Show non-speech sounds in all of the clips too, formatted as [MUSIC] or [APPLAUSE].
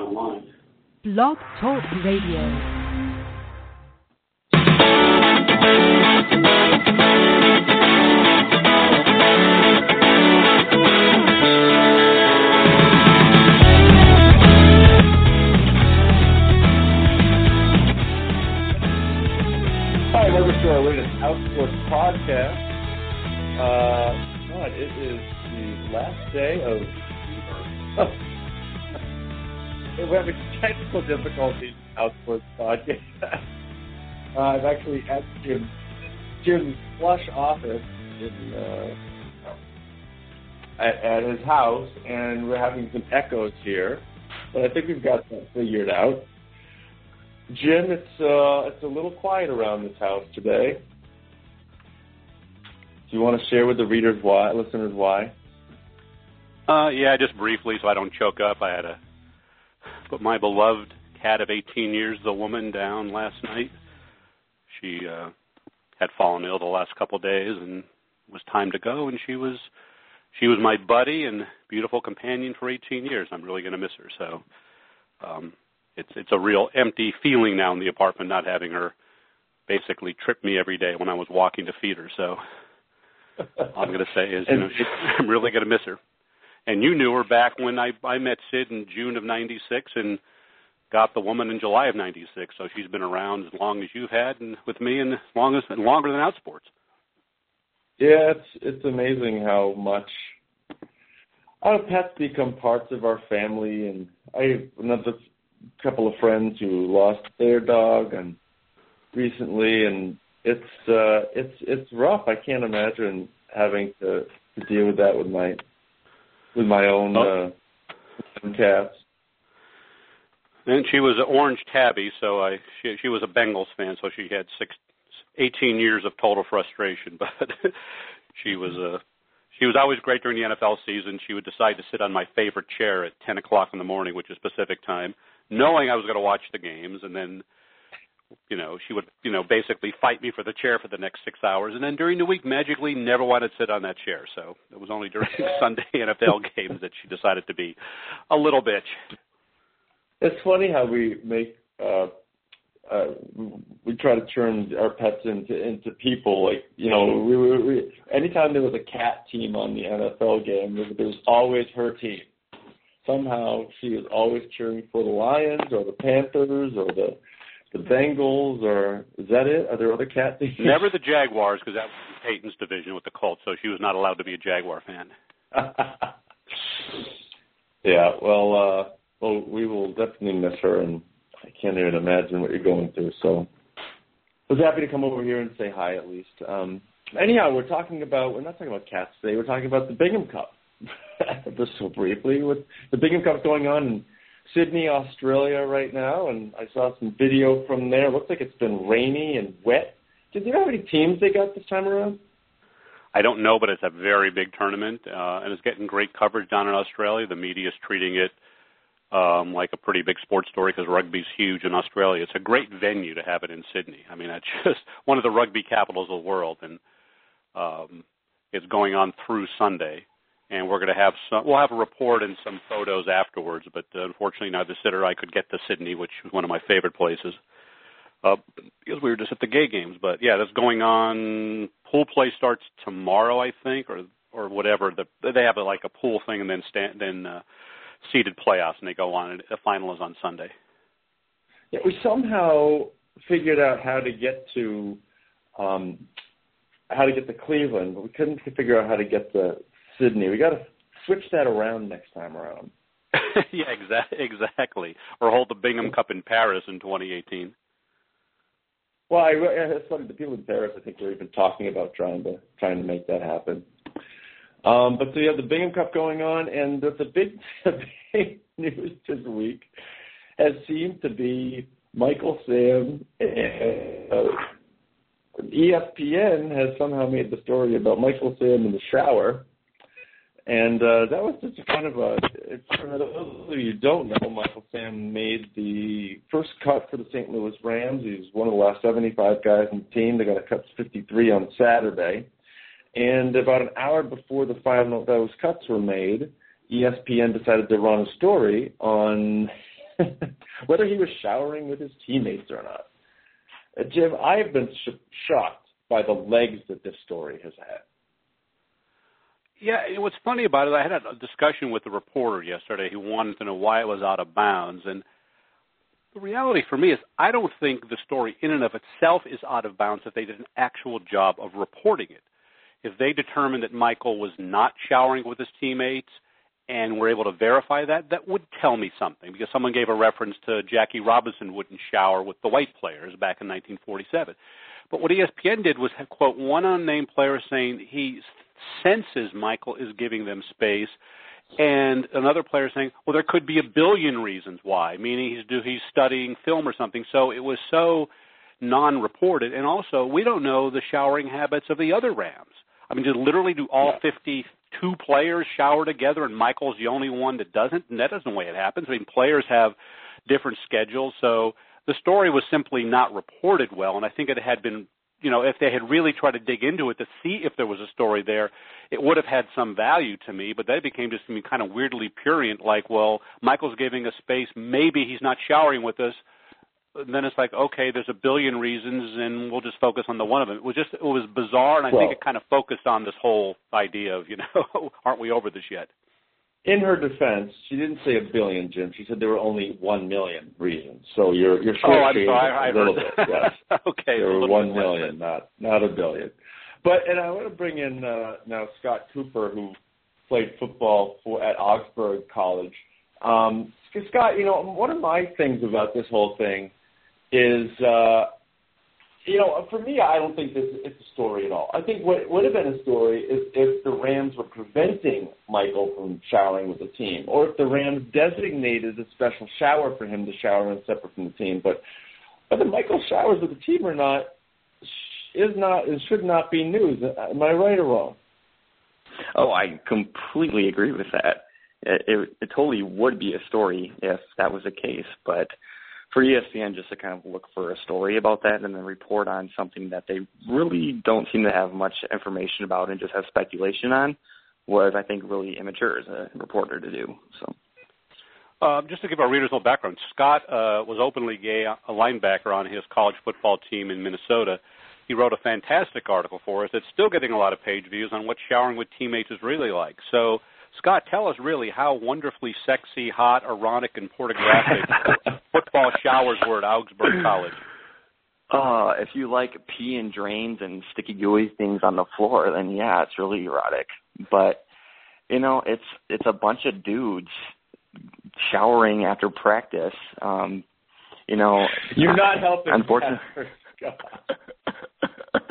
online. Blog Talk Radio. Hi, welcome to our latest Outsports podcast. Uh, God, it is the last day of. [LAUGHS] We're having technical difficulties. Outsports podcast. uh, [LAUGHS] I've actually at Jim, Jim's plush office in uh, at, at his house, and we're having some echoes here. But I think we've got that figured out. Jim, it's uh, it's a little quiet around this house today. Do you want to share with the readers why, listeners why? Uh, yeah, just briefly, so I don't choke up. I had to put my beloved cat of 18 years, the woman, down last night. She uh, had fallen ill the last couple of days, and it was time to go. And she was she was my buddy and beautiful companion for 18 years. I'm really going to miss her. So um, it's it's a real empty feeling now in the apartment, not having her basically trip me every day when I was walking to feed her. So all I'm going to say is, you know, she, [LAUGHS] I'm really going to miss her. And you knew her back when I I met Cyd in June of '96 and got the woman in July of '96. So she's been around as long as you've had, and with me, and as long as and longer than Outsports. Yeah, it's it's amazing how much our pets become parts of our family, and I have another couple of friends who lost their dog and recently, and it's uh, it's it's rough. I can't imagine having to, to deal with that with my with my own Oh. uh, cats. And she was an orange tabby, so I she she was a Bengals fan, so she had six, 18 years of total frustration. [LAUGHS] But she was a she was always great during the NFL season. She would decide to sit on my favorite chair at 10 o'clock in the morning, which is Pacific time, knowing I was going to watch the games, and then you know she would you know basically fight me for the chair for the next six hours, and then during the week magically never wanted to sit on that chair. So it was only during [LAUGHS] Sunday NFL games that she decided to be a little bitch. It's funny how we make uh, uh, we try to turn our pets into into people. Like you know, we, we, we anytime there was a cat team on the NFL game, there, there was always her team. Somehow she was always cheering for the Lions or the Panthers or the the Bengals or is that it? Are there other cat teams? [LAUGHS] Never the Jaguars because that was Peyton's division with the Colts, so she was not allowed to be a Jaguar fan. [LAUGHS] yeah, well, uh, well, we will definitely miss her, and I can't even imagine what you're going through. So, I was happy to come over here and say hi at least. Um, anyhow, we're talking about we're not talking about cats today. We're talking about the Bingham Cup. [LAUGHS] Just so briefly, with the Bingham Cup going on in Sydney, Australia, right now, and I saw some video from there. Looks like it's been rainy and wet. Did you know how many teams they got this time around? I don't know, but it's a very big tournament, uh, and it's getting great coverage down in Australia. The media is treating it um, like a pretty big sports story because rugby's huge in Australia. It's a great venue to have it in Sydney. I mean, [LAUGHS] it's just one of the rugby capitals of the world, and um, it's going on through Sunday. And we're going to have some. We'll have a report and some photos afterwards. But uh, unfortunately, neither Cyd or I could get to Sydney, which was one of my favorite places, uh, because we were just at the gay games. But yeah, that's going on. Pool play starts tomorrow, I think, or or whatever. The, they have a, like a pool thing, and then stand, then uh, seeded playoffs, and they go on. And the final is on Sunday. Yeah, we somehow figured out how to get to um, how to get to Cleveland, but we couldn't figure out how to get to Sydney. We got to switch that around next time around. [LAUGHS] yeah, exactly, exactly. Or hold the Bingham Cup in Paris in 2018. Well, I, it's funny. The people in Paris, I think, were even talking about trying to trying to make that happen. Um, but so you have the Bingham Cup going on, and the, the big [LAUGHS] the big news this week has seemed to be Michael Sam. And, uh, ESPN has somehow made the story about Michael Sam in the shower. And uh, that was just a kind of a. For those of you don't know, Michael Sam made the first cut for the St. Louis Rams. He's one of the last 75 guys in the team. They're going to cut 53 on Saturday. And about an hour before the final those cuts were made, ESPN decided to run a story on [LAUGHS] whether he was showering with his teammates or not. Uh, Jim, I have been sh- shocked by the legs that this story has had. Yeah, what's funny about it, I had a discussion with the reporter yesterday who wanted to know why it was out of bounds, and the reality for me is I don't think the story in and of itself is out of bounds if they did an actual job of reporting it. If they determined that Michael was not showering with his teammates and were able to verify that, that would tell me something because someone gave a reference to Jackie Robinson wouldn't shower with the white players back in 1947. But what ESPN did was have, quote one unnamed player saying he senses Michael is giving them space, and another player saying, well, there could be a billion reasons why, meaning he's do he's studying film or something. So it was so non-reported, and also we don't know the showering habits of the other Rams. I mean, did literally do all yeah. 52 players shower together, and Michael's the only one that doesn't? And that isn't the way it happens. I mean, players have different schedules, so the story was simply not reported well, and I think it had been, you know, if they had really tried to dig into it to see if there was a story there, it would have had some value to me. But they became just I mean, kind of weirdly purient, like, well, Michael's giving us space, maybe he's not showering with us. And then it's like, okay, there's a billion reasons, and we'll just focus on the one of them. It was just, it was bizarre, and I well, think it kind of focused on this whole idea of, you know, [LAUGHS] aren't we over this yet? In her defense, she didn't say a billion, Jim. She said there were only one million reasons. So you're you're oh, I'm sorry, a little bit. Yes. [LAUGHS] okay. There were one million, not not a billion. But and I want to bring in uh, now Scott Cooper, who played football for at Augsburg College. Um, Scott, you know, one of my things about this whole thing is uh, you know, for me, I don't think this it's a story at all. I think what would have been a story is if the Rams were preventing Michael from showering with the team, or if the Rams designated a special shower for him to shower in separate from the team. But whether Michael showers with the team or not is not it should not be news. Am I right or wrong? Oh, I completely agree with that. It, it, it totally would be a story if that was the case, but for ESPN just to kind of look for a story about that and then report on something that they really don't seem to have much information about and just have speculation on was, I think, really immature as a reporter to do. So. Uh, just to give our readers a little background, Scott uh, was openly gay, a linebacker on his college football team in Minnesota. He wrote a fantastic article for us that's still getting a lot of page views on what showering with teammates is really like. So Scott, tell us really how wonderfully sexy, hot, erotic, and pornographic [LAUGHS] football showers were at Augsburg College. Uh, if you like pee and drains and sticky gooey things on the floor, then yeah, it's really erotic. But you know, it's it's a bunch of dudes showering after practice. Um, you know, you're not helping. Unfortunately, [LAUGHS] [LAUGHS]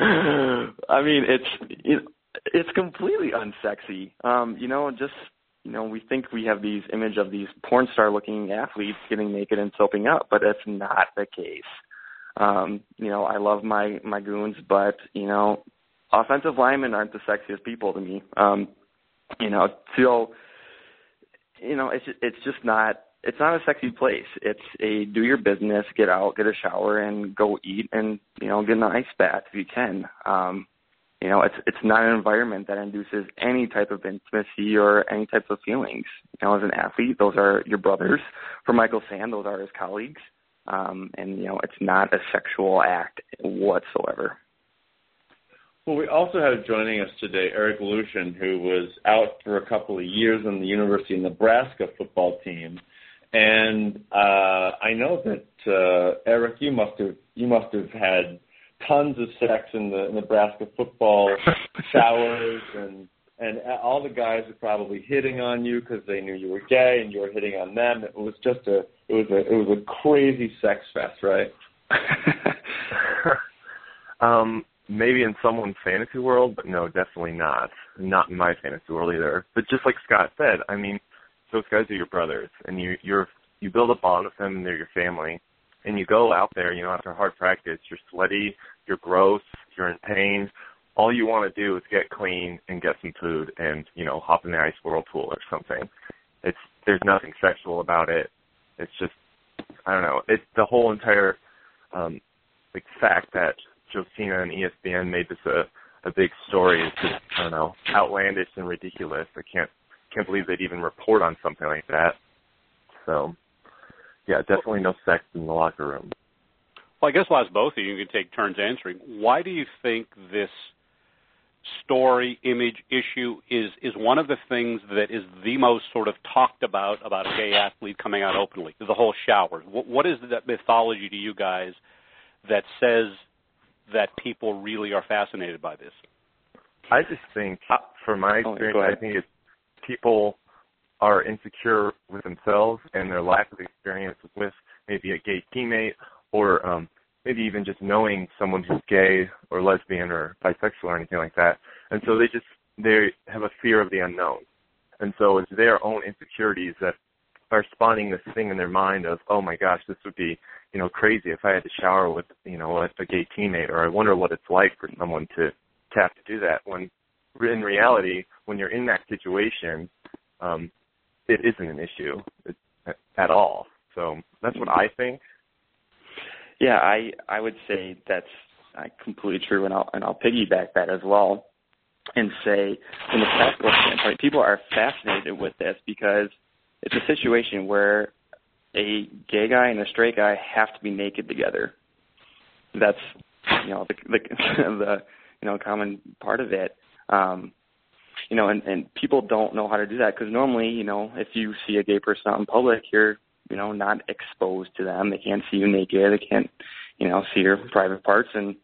I mean, it's it, it's completely unsexy. Um, you know, just you know, we think we have these image of these porn star looking athletes getting naked and soaping up, but that's not the case. Um, you know, I love my my goons, but you know, offensive linemen aren't the sexiest people to me. Um, you know, so you know, it's it's just not it's not a sexy place. It's a do your business, get out, get a shower, and go eat, and you know, get an ice bath if you can. Um, you know, it's it's not an environment that induces any type of intimacy or any type of feelings. You know, as an athlete, those are your brothers. For Michael Sam, those are his colleagues. Um, and you know, it's not a sexual act whatsoever. Well, we also have joining us today Eric Lueshen, who was out for a couple of years on the University of Nebraska football team, and uh, I know that uh, Eric, you must have you must have had tons of sex in the Nebraska football [LAUGHS] showers and and all the guys were probably hitting on you because they knew you were gay and you were hitting on them. It was just a it was a it was a crazy sex fest, right? [LAUGHS] um, maybe in someone's fantasy world, but no, definitely not. Not in my fantasy world either. But just like Scott said, I mean, those guys are your brothers, and you you're you build a bond with them, and they're your family and you go out there, you know, after hard practice, you're sweaty, you're gross, you're in pain. All you want to do is get clean and get some food and, you know, hop in the ice whirlpool or something. It's there's nothing sexual about it. It's just I don't know. It's the whole entire um like fact that Josina and ESPN made this a a big story is just I don't know, outlandish and ridiculous. I can't can't believe they'd even report on something like that. So yeah, definitely no sex in the locker room. Well, I guess I'll ask both of you. You can take turns answering. Why do you think this story, image, issue is is one of the things that is the most sort of talked about about a gay athlete coming out openly? The whole shower. What, what is that mythology to you guys that says that people really are fascinated by this? I just think, uh, from my Oh, experience, go. I think it's people are insecure with themselves and their lack of experience with a gay teammate or um, maybe even just knowing someone who's gay or lesbian or bisexual or anything like that. And so they just they have a fear of the unknown. And so it's their own insecurities that are spawning this thing in their mind of, oh my gosh, this would be, you know, crazy if I had to shower with, you know, a, a gay teammate, or I wonder what it's like for someone to, to have to do that. When in reality, when you're in that situation, um, it isn't an issue at all. So that's what I think. Yeah, I I would say that's uh, completely true, and I'll and I'll piggyback that as well, and say from a practical standpoint, people are fascinated with this because it's a situation where a gay guy and a straight guy have to be naked together. That's you know the the, [LAUGHS] the you know common part of it. Um, you know, and, and people don't know how to do that because normally, you know, if you see a gay person out in public, you're you know, not exposed to them. They can't see you naked. They can't, you know, see your private parts. And,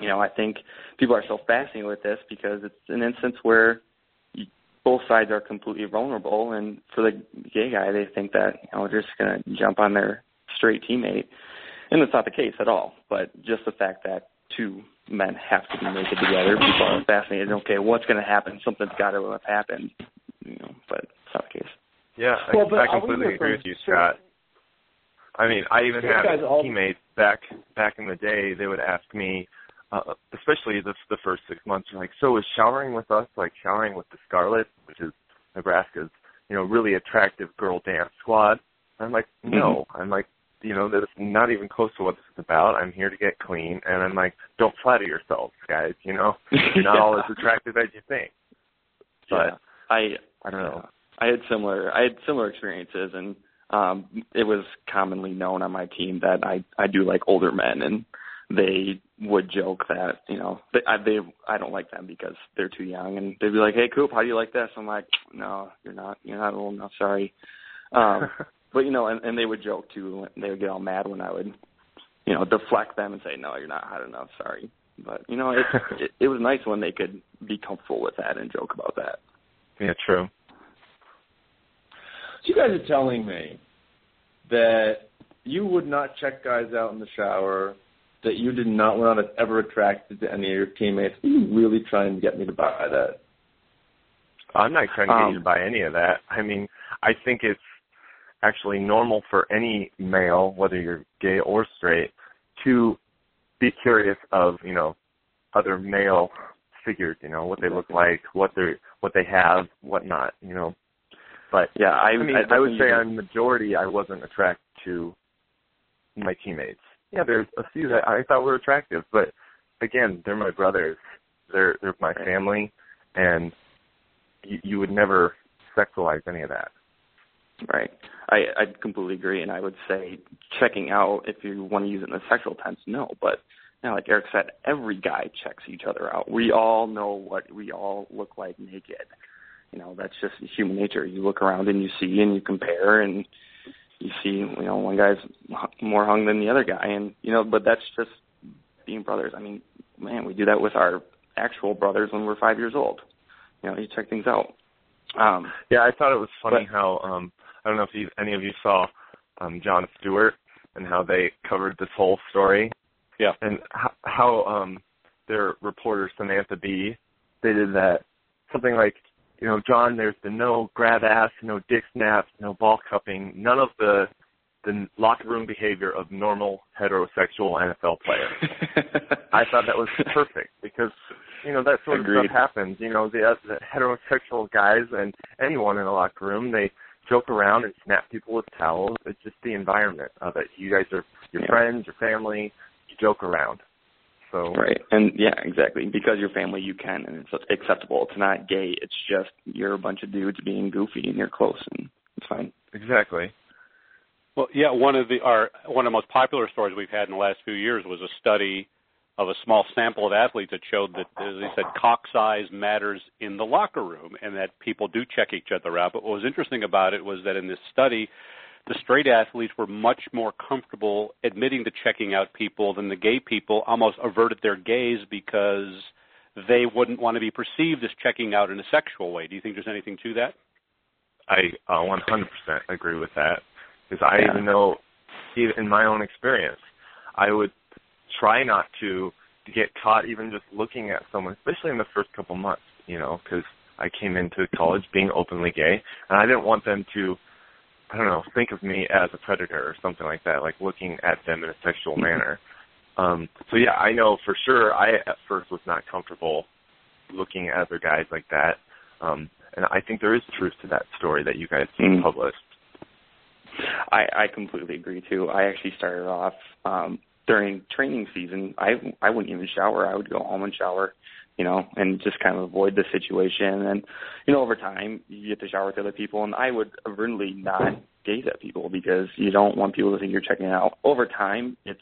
you know, I think people are so fascinated with this because it's an instance where you, both sides are completely vulnerable. And for the gay guy, they think that, you know, they're just going to jump on their straight teammate. And that's not the case at all. But just the fact that two men have to be naked together, people are fascinated. Okay, what's going to happen? Something's got to have happened. You know, but it's not the case. Yeah, Well, I, I completely agree with you, Scott. I mean, I even had teammates back back in the day. They would ask me, uh, especially the the first six months, like, "So is showering with us like showering with the Scarlets, which is Nebraska's, you know, really attractive girl dance squad?" I'm like, "No." I'm like, you know, that's not even close to what this is about. I'm here to get clean, and I'm like, don't flatter yourselves, guys. You know, [LAUGHS] you're not all as attractive as you think. But yeah, I I don't know. I had similar I had similar experiences and um it was commonly known on my team that I I do like older men and they would joke that, you know, they I they I don't like them because they're too young and they'd be like, "Hey Coop, how do you like this?" I'm like, "No, you're not. You're not old enough, sorry." Um [LAUGHS] but you know, and, and they would joke too. and They would get all mad when I would, you know, deflect them and say, "No, you're not hot enough. Sorry." But you know, it, [LAUGHS] it it was nice when they could be comfortable with that and joke about that. yeah, true. You guys are telling me that you would not check guys out in the shower, that you did not want to ever attracted to any of your teammates. Are you really trying to get me to buy that? I'm not trying to get Um, you to buy any of that. I mean, I think it's actually normal for any male, whether you're gay or straight, to be curious of, you know, other male figures, you know, what they look like, what they are what they have, whatnot, you know. But Yeah, I, I mean, I, I, would say on majority I wasn't attracted to my teammates. Yeah, there's a few that I thought were attractive, but again, they're my brothers. They're they're my family, and you, you would never sexualize any of that. Right. I I completely agree, and I would say checking out if you want to use it in a sexual sense, no. But now, like Eric said, every guy checks each other out. We all know what we all look like naked. You know, that's just human nature. You look around and you see and you compare and you see, you know, one guy's more hung than the other guy, and you know, but that's just being brothers. I mean, man, we do that with our actual brothers when we're five years old. You know, you check things out. Um, Yeah, I thought it was funny But- how um I don't know if you, any of you saw um Jon Stewart and how they covered this whole story. Yeah. And how, how um their reporter Samantha Bee did that something like, you know, John, there's been no grab ass, no dick snaps, no ball cupping, none of the the locker room behavior of normal heterosexual NFL players. I thought that was [LAUGHS] perfect because you know that sort of stuff happens. You know, the, uh, the heterosexual guys and anyone in a locker room they joke around and snap people with towels. It's just the environment of it. You guys are your Yeah. friends, your family. You joke around. So Right. And yeah, exactly. Because you're family, you can, and it's acceptable. It's not gay. It's just you're a bunch of dudes being goofy and you're close, and it's fine. exactly. Well, yeah, one of the our one of the most popular stories we've had in the last few years was a study of a small sample of athletes that showed that, as they said, cock size matters in the locker room, and that people do check each other out. But what was interesting about it was that in this study, the straight athletes were much more comfortable admitting to checking out people than the gay people almost averted their gaze because they wouldn't want to be perceived as checking out in a sexual way. Do you think there's anything to that? I uh, 100% agree with that because I Yeah. even know, even in my own experience, I would try not to get caught even just looking at someone, especially in the first couple months, you know, because I came into college being openly gay, and I didn't want them to, I don't know, think of me as a predator or something like that, like looking at them in a sexual manner. Um, so yeah, I know for sure. I at first was not comfortable looking at other guys like that, um, and I think there is truth to that story that you guys Mm. published. I, I completely agree too. I actually started off um during training season. I I wouldn't even shower. I would go home and shower, you know, and just kind of avoid the situation. And you know, over time, you get to shower with other people, and I would really not gaze at people because you don't want people to think you're checking out. Over time, it's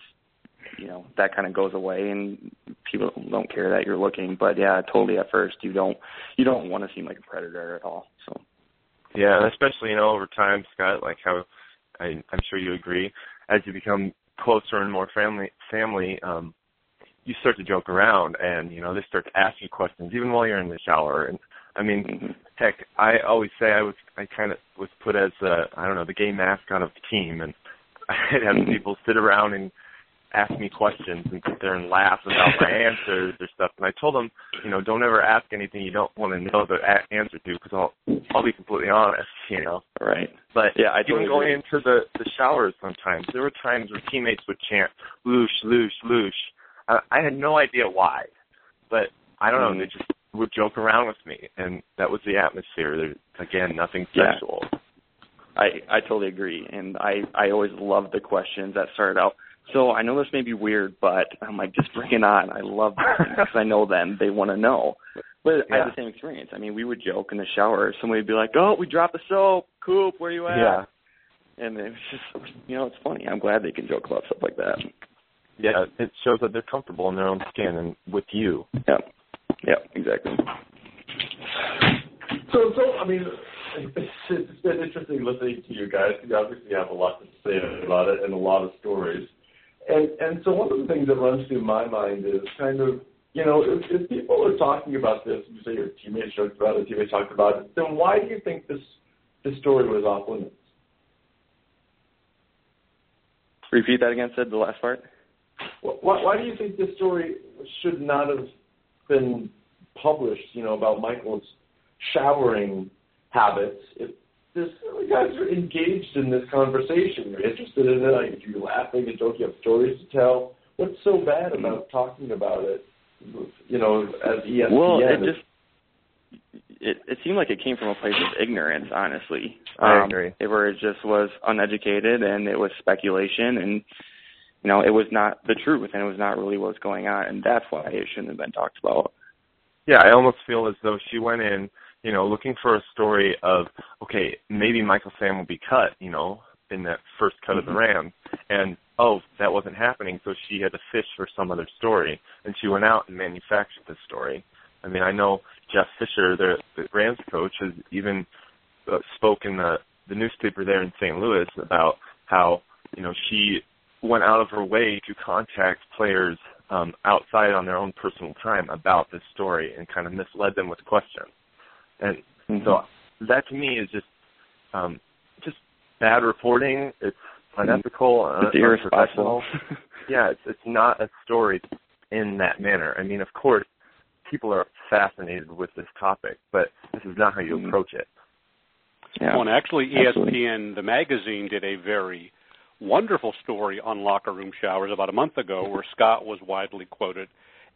you know that kind of goes away, and people don't care that you're looking. But yeah, totally. At first, you don't you don't want to seem like a predator at all. So. Yeah, especially you know over time, Scott, like how I, I'm sure you agree, as you become closer and more family, family, um, you start to joke around, and you know they start to ask you questions even while you're in the shower. And I mean, mhm. heck, I always say I was I kind of was put as uh, I don't know the gay mascot of the team, and [LAUGHS] I'd have Mhm. people sit around and ask me questions and sit there and laugh about my [LAUGHS] answers or stuff. And I told them, you know, don't ever ask anything you don't want to know the a- answer to because I'll I'll be completely honest, [LAUGHS] you know. Right. But Yeah, I even going into the the showers sometimes, there were times where teammates would chant "loosh, loosh, loosh." I, I had no idea why, but I don't know. Mhm. They just would joke around with me, and that was the atmosphere. There, again, nothing Yeah. sexual. I I totally agree, and I I always love the questions that started out. So I know this may be weird, but I'm like, just bring it on. I love because [LAUGHS] I know them; they want to know. But I had the same experience. I mean, we would joke in the shower. Somebody would be like, "Oh, we dropped the soap. Coop, where you at?" Yeah, And it was just, you know, it's funny. I'm glad they can joke about stuff like that. Yeah. It shows that they're comfortable in their own skin and with you. Yeah, yeah, exactly. So, so I mean, it's, it's been interesting listening to you guys. You obviously have a lot to say about it and a lot of stories. And and so one of the things that runs through my mind is kind of you know if, if people are talking about this, you say your teammates joked about it, teammates talked about it, then why do you think this this story was off limits? Repeat that again. Said the last part. Why, why do you think this story should not have been published? You know about Michael's showering habits. If this you guys are engaged in this conversation, you're interested in it. Like, you're laughing and joking, you have stories to tell. What's so bad about talking about it? You know, as E ESPN. Well, it just it it seemed like it came from a place of ignorance, honestly. I um, agree. It, where it just was uneducated and it was speculation and you know, it was not the truth and it was not really what was going on and that's why it shouldn't have been talked about. Yeah, I almost feel as though she went in, you know, looking for a story of, okay, maybe Michael Sam will be cut, you know, in that first cut of the Rams, and oh, that wasn't happening, so she had to fish for some other story, and she went out and manufactured this story. I mean, I know Jeff Fisher, the, the Rams coach, has even uh, spoke in the the newspaper there in St. Louis about how you know she went out of her way to contact players um, outside on their own personal time about this story and kind of misled them with questions. And Mhm. so that to me is just um, just bad reporting. It's unethical. it's un- irresponsible. yeah, it's it's not a story in that manner. I mean, of course, people are fascinated with this topic, but this is not how you Mhm. approach it. yeah. Well, and actually, E Absolutely. ESPN, the magazine, did a very wonderful story on locker room showers about a month ago where Scott was widely quoted.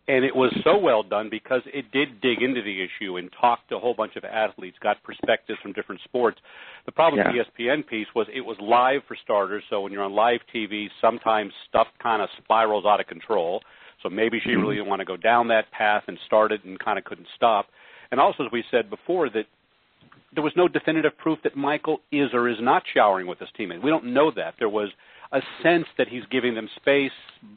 And it was so well done because it did dig into the issue and talked to a whole bunch of athletes, got perspectives from different sports. The problem with the ESPN piece was it was live for starters, so when you're on live TV, sometimes stuff kind of spirals out of control. So maybe she really mm-hmm. didn't want to go down that path and started and kind of couldn't stop. And also, as we said before, that there was no definitive proof that Michael is or is not showering with his teammates. We don't know that. There was a sense that he's giving them space,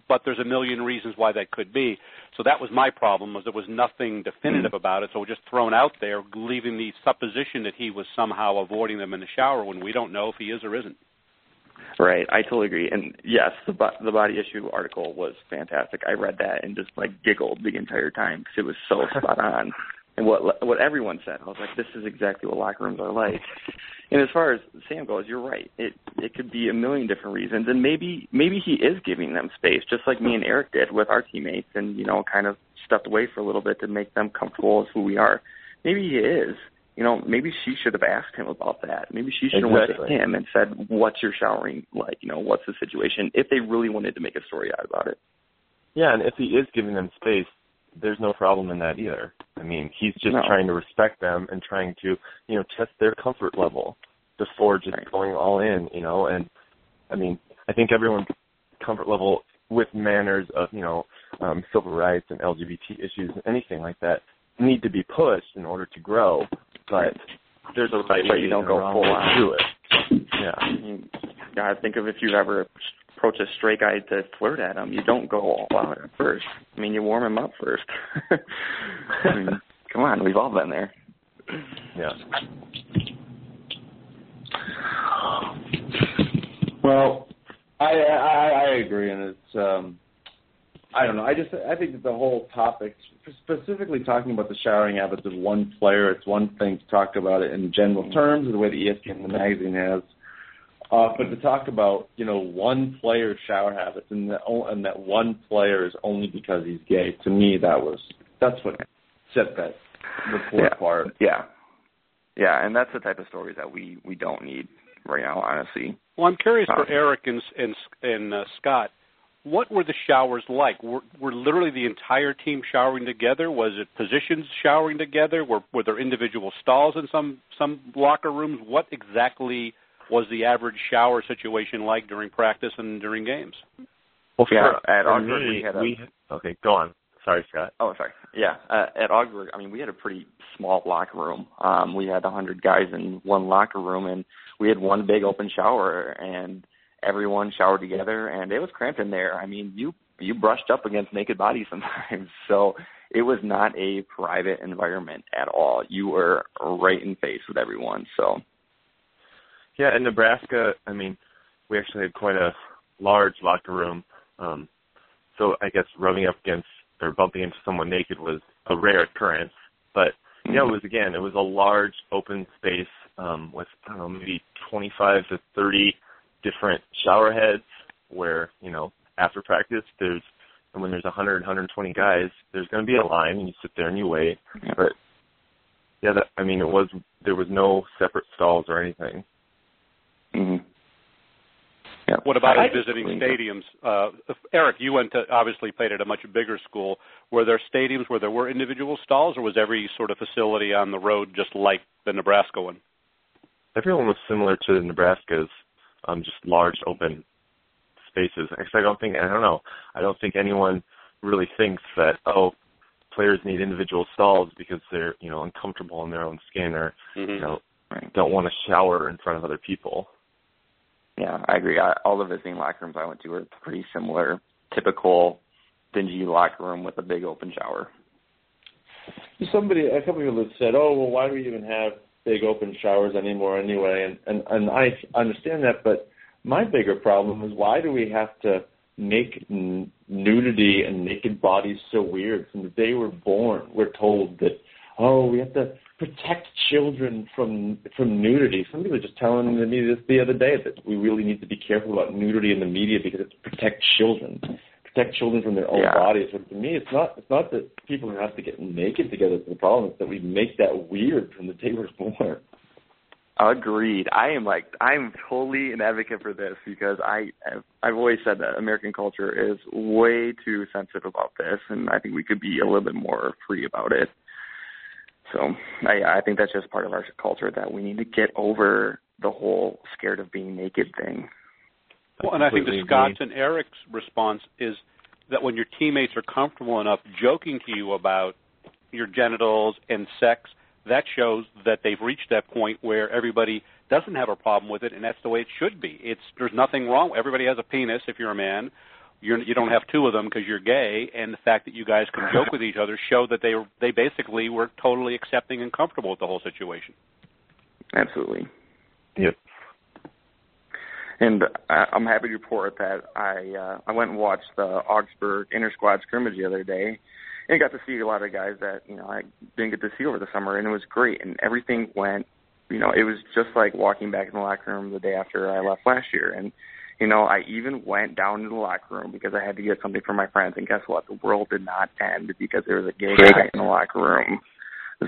but there's a million reasons why that could be. So that was my problem was there was nothing definitive mm-hmm. about it. So we're just thrown out there, leaving the supposition that he was somehow avoiding them in the shower when we don't know if he is or isn't. Right, I totally agree. And yes, the the body issue article was fantastic. I read that and just like giggled the entire time because it was so spot on. [LAUGHS] And what what everyone said, I was like, this is exactly what locker rooms are like. [LAUGHS] And as far as Sam goes, you're right. It it could be a million different reasons, and maybe maybe he is giving them space, just like me and Eric did with our teammates, and you know, kind of stepped away for a little bit to make them comfortable as who we are. Maybe he is. You know, maybe she should have asked him about that. Maybe she should have exactly. went to him and said, "What's your showering like? You know, what's the situation?" If they really wanted to make a story out about it. Yeah, and if he is giving them space, there's no problem in that either. I mean, he's just no. trying to respect them and trying to, you know, test their comfort level before just right. going all in, you know, and I mean, I think everyone's comfort level with manners of, you know, um, civil rights and LGBT issues and anything like that need to be pushed in order to grow, but there's a right but you don't go full on. to it. Yeah. Gotta think of if you've ever approach a stray guy to flirt at him. You don't go all out at first. I mean, you warm him up first. [LAUGHS] I mean, come on, we've all been there. Yeah. Well, I I, I agree, and it's um, I don't know. I just I think that the whole topic, specifically talking about the showering habits of one player, it's one thing to talk about it in general terms, the way the ESPN the magazine has. Uh, but to talk about you know one player's shower habits and that and that one player is only because he's gay. To me, that was that's what set that report yeah. apart. Yeah, yeah, and that's the type of story that we we don't need right now, honestly. Well, I'm curious um, for Eric and and, and uh, Scott. What were the showers like? Were, were literally the entire team showering together? Was it positions showering together? Were were there individual stalls in some some locker rooms? What exactly was the average shower situation like during practice and during games? Well, for, yeah, at for Augsburg me, we had a. we, okay, go on. Sorry, Scott. Oh, sorry. Yeah, uh, at Augsburg, I mean, we had a pretty small locker room. Um, we had a hundred guys in one locker room, and we had one big open shower, and everyone showered together, and it was cramped in there. I mean, you you brushed up against naked bodies [LAUGHS] sometimes, so it was not a private environment at all. You were right in face with everyone. So yeah, in Nebraska, I mean, we actually had quite a large locker room. Um, so I guess rubbing up against or bumping into someone naked was a rare occurrence. But yeah, it was again, it was a large open space um, with I don't know maybe 25 to 30 different shower heads where you know after practice there's and when there's 100 120 guys there's going to be a line and you sit there and you wait. But yeah, that, I mean it was there was no separate stalls or anything. Mm-hmm. Yeah. What about I, in visiting stadiums? Uh, Eric, you went to obviously played at a much bigger school. Were there stadiums where there were individual stalls, or was every sort of facility on the road just like the Nebraska one? Everyone was similar to Nebraska's, um, just large open spaces. Actually, I don't think I don't know. I don't think anyone really thinks that oh, players need individual stalls because they're you know uncomfortable in their own skin or mm-hmm. you know don't want to shower in front of other people. Yeah, I agree. I, all the visiting locker rooms I went to were pretty similar, typical dingy locker room with a big open shower. Somebody, a couple of people have said, "Oh, well, why do we even have big open showers anymore anyway?" And and and I understand that, but my bigger problem is why do we have to make n- nudity and naked bodies so weird? From the day we're born, we're told that, oh, we have to protect children from from nudity. Somebody was just telling me this the other day that we really need to be careful about nudity in the media because it's protect children, protect children from their own yeah. bodies. But to me, it's not it's not that people have to get naked together. It's the problem. It's that we make that weird from the day we're [LAUGHS] born. Agreed. I am like I'm totally an advocate for this because I I've always said that American culture is way too sensitive about this, and I think we could be a little bit more free about it. So I, I think that's just part of our culture that we need to get over the whole scared of being naked thing. Well, and I think the Scott's and Eric's response is that when your teammates are comfortable enough joking to you about your genitals and sex, that shows that they've reached that point where everybody doesn't have a problem with it, and that's the way it should be. It's there's nothing wrong. Everybody has a penis if you're a man. You're, you don't have two of them because you're gay, and the fact that you guys can joke with each other show that they they basically were totally accepting and comfortable with the whole situation. Absolutely. Yep. And I, I'm happy to report that I uh, I went and watched the Augsburg inter squad scrimmage the other day, and got to see a lot of guys that you know I didn't get to see over the summer, and it was great. And everything went, you know, it was just like walking back in the locker room the day after I left last year. And you know, I even went down to the locker room because I had to get something for my friends. And guess what? The world did not end because there was a gay guy in the locker room.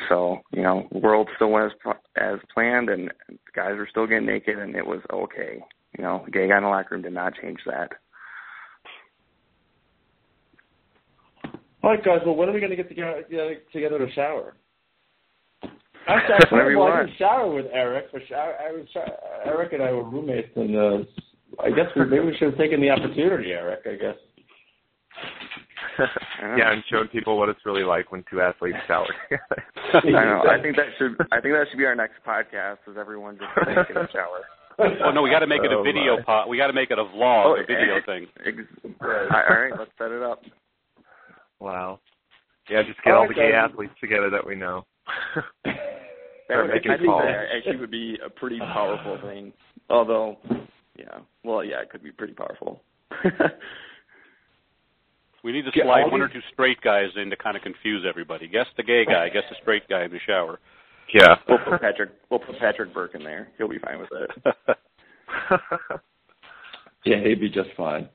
So, you know, the world still went as, as planned, and the guys were still getting naked, and it was okay. You know, the gay guy in the locker room did not change that. All right, guys. Well, when are we going to get together, together to shower? [LAUGHS] Actually, I Whenever you well, I want. didn't shower with Eric. For shower, I was Eric and I were roommates, in uh, I guess we, maybe we should have taken the opportunity, Eric. I guess. [LAUGHS] yeah, and showed people what it's really like when two athletes shower together. I know. I think that should. I think that should be our next podcast. Is everyone just taking a shower? Oh no, we got to make it a Oh, video my. pot. We got to make it a vlog, Oh, a video yeah. thing. [LAUGHS] Ex- all right, let's set it up. wow. Yeah, just get All all right, the gay guys. athletes together that we know. That would, I think that actually would be a pretty powerful thing. Although, yeah, well, yeah, it could be pretty powerful. [LAUGHS] We need to slide all one or two straight guys in to kind of confuse everybody. Guess the gay guy, guess the straight guy in the shower. Yeah. we'll put Patrick. We'll put Patrick Burke in there. He'll be fine with it. [LAUGHS] Yeah, he'd be just fine.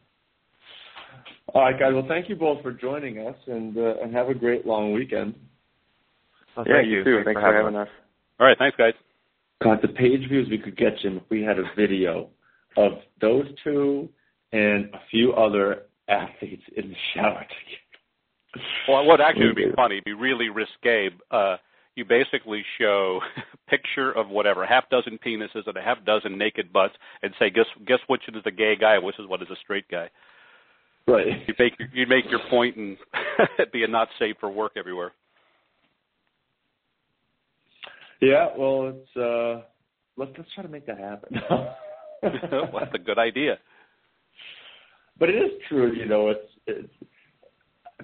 All right, guys. Well, thank you both for joining us, and uh, and have a great long weekend. Well, yeah, thank you too. Thanks for having us. All right, thanks, guys. God, the page views we could get, Jim, if we had a video of those two and a few other athletes in the shower together. Well, what actually would be funny, be really risque. Uh, you basically show a [LAUGHS] picture of whatever half dozen penises and a half dozen naked butts, and say, guess guess which is the gay guy, which is what is a straight guy. Right. You make your, you make your point and [LAUGHS] be a not safe for work everywhere. Yeah. Well, it's uh, let's let's try to make that happen. [LAUGHS] [LAUGHS] that's a good idea. But it is true, you know. It's, it's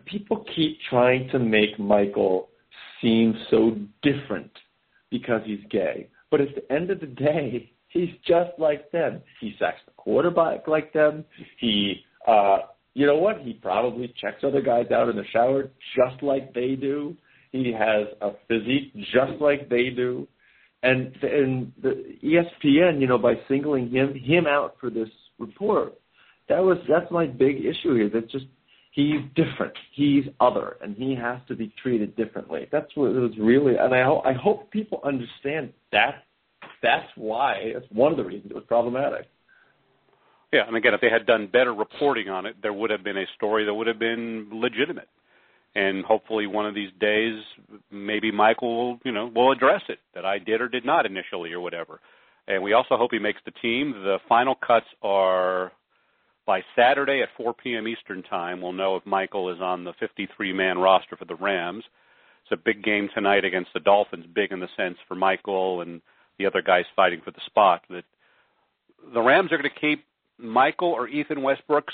people keep trying to make Michael seem so different because he's gay. But at the end of the day, he's just like them. He sacks the quarterback like them. He, uh, you know what? He probably checks other guys out in the shower just like they do. He has a physique just like they do. And and the ESPN, you know, by singling him him out for this report, that was that's my big issue here. That's just he's different. He's other, and he has to be treated differently. That's what it was really. And I ho- I hope people understand that. That's why. That's one of the reasons it was problematic. Yeah, and again, if they had done better reporting on it, there would have been a story that would have been legitimate. And hopefully, one of these days, maybe Michael will, you know, will address it that I did or did not initially or whatever. And we also hope he makes the team. The final cuts are by Saturday at 4 p.m. Eastern time. We'll know if Michael is on the 53-man roster for the Rams. It's a big game tonight against the Dolphins. Big in the sense for Michael and the other guys fighting for the spot. That the Rams are going to keep Michael or Ethan Westbrooks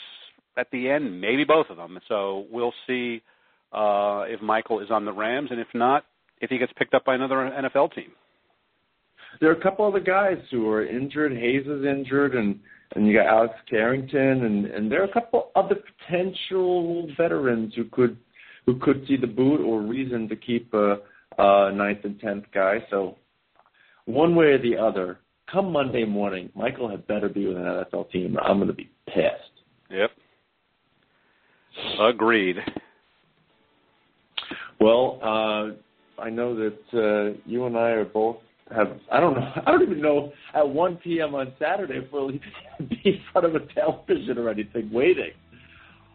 at the end, maybe both of them. So we'll see uh, if Michael is on the Rams, and if not, if he gets picked up by another NFL team. There are a couple other guys who are injured. Hayes is injured, and and you got Alex Carrington, and and there are a couple other potential veterans who could who could see the boot or reason to keep a, a ninth and tenth guy. So one way or the other, come Monday morning, Michael had better be with an NFL team, or I'm going to be pissed. Yep. Agreed. Well, uh, I know that uh, you and I are both have. I don't know. [LAUGHS] I don't even know at 1 p.m. on Saturday if we'll [LAUGHS] be in front of a television or anything waiting.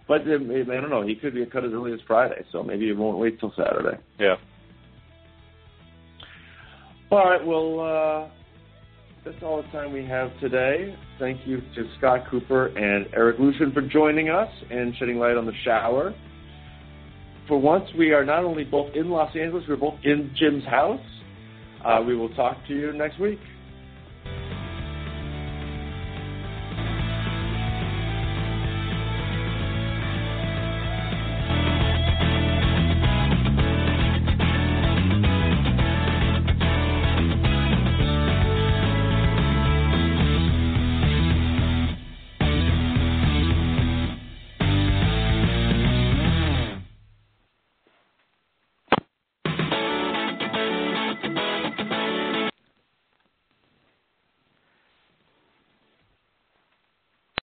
But uh, I don't know. He could be cut as early as Friday, so maybe it won't wait till Saturday. Yeah. All right. Well, uh, that's all the time we have today. Thank you to Scott Cooper and Eric Lueshen for joining us and shedding light on the shower. For once, we are not only both in Los Angeles, we're both in Jim's house. Uh, we will talk to you next week.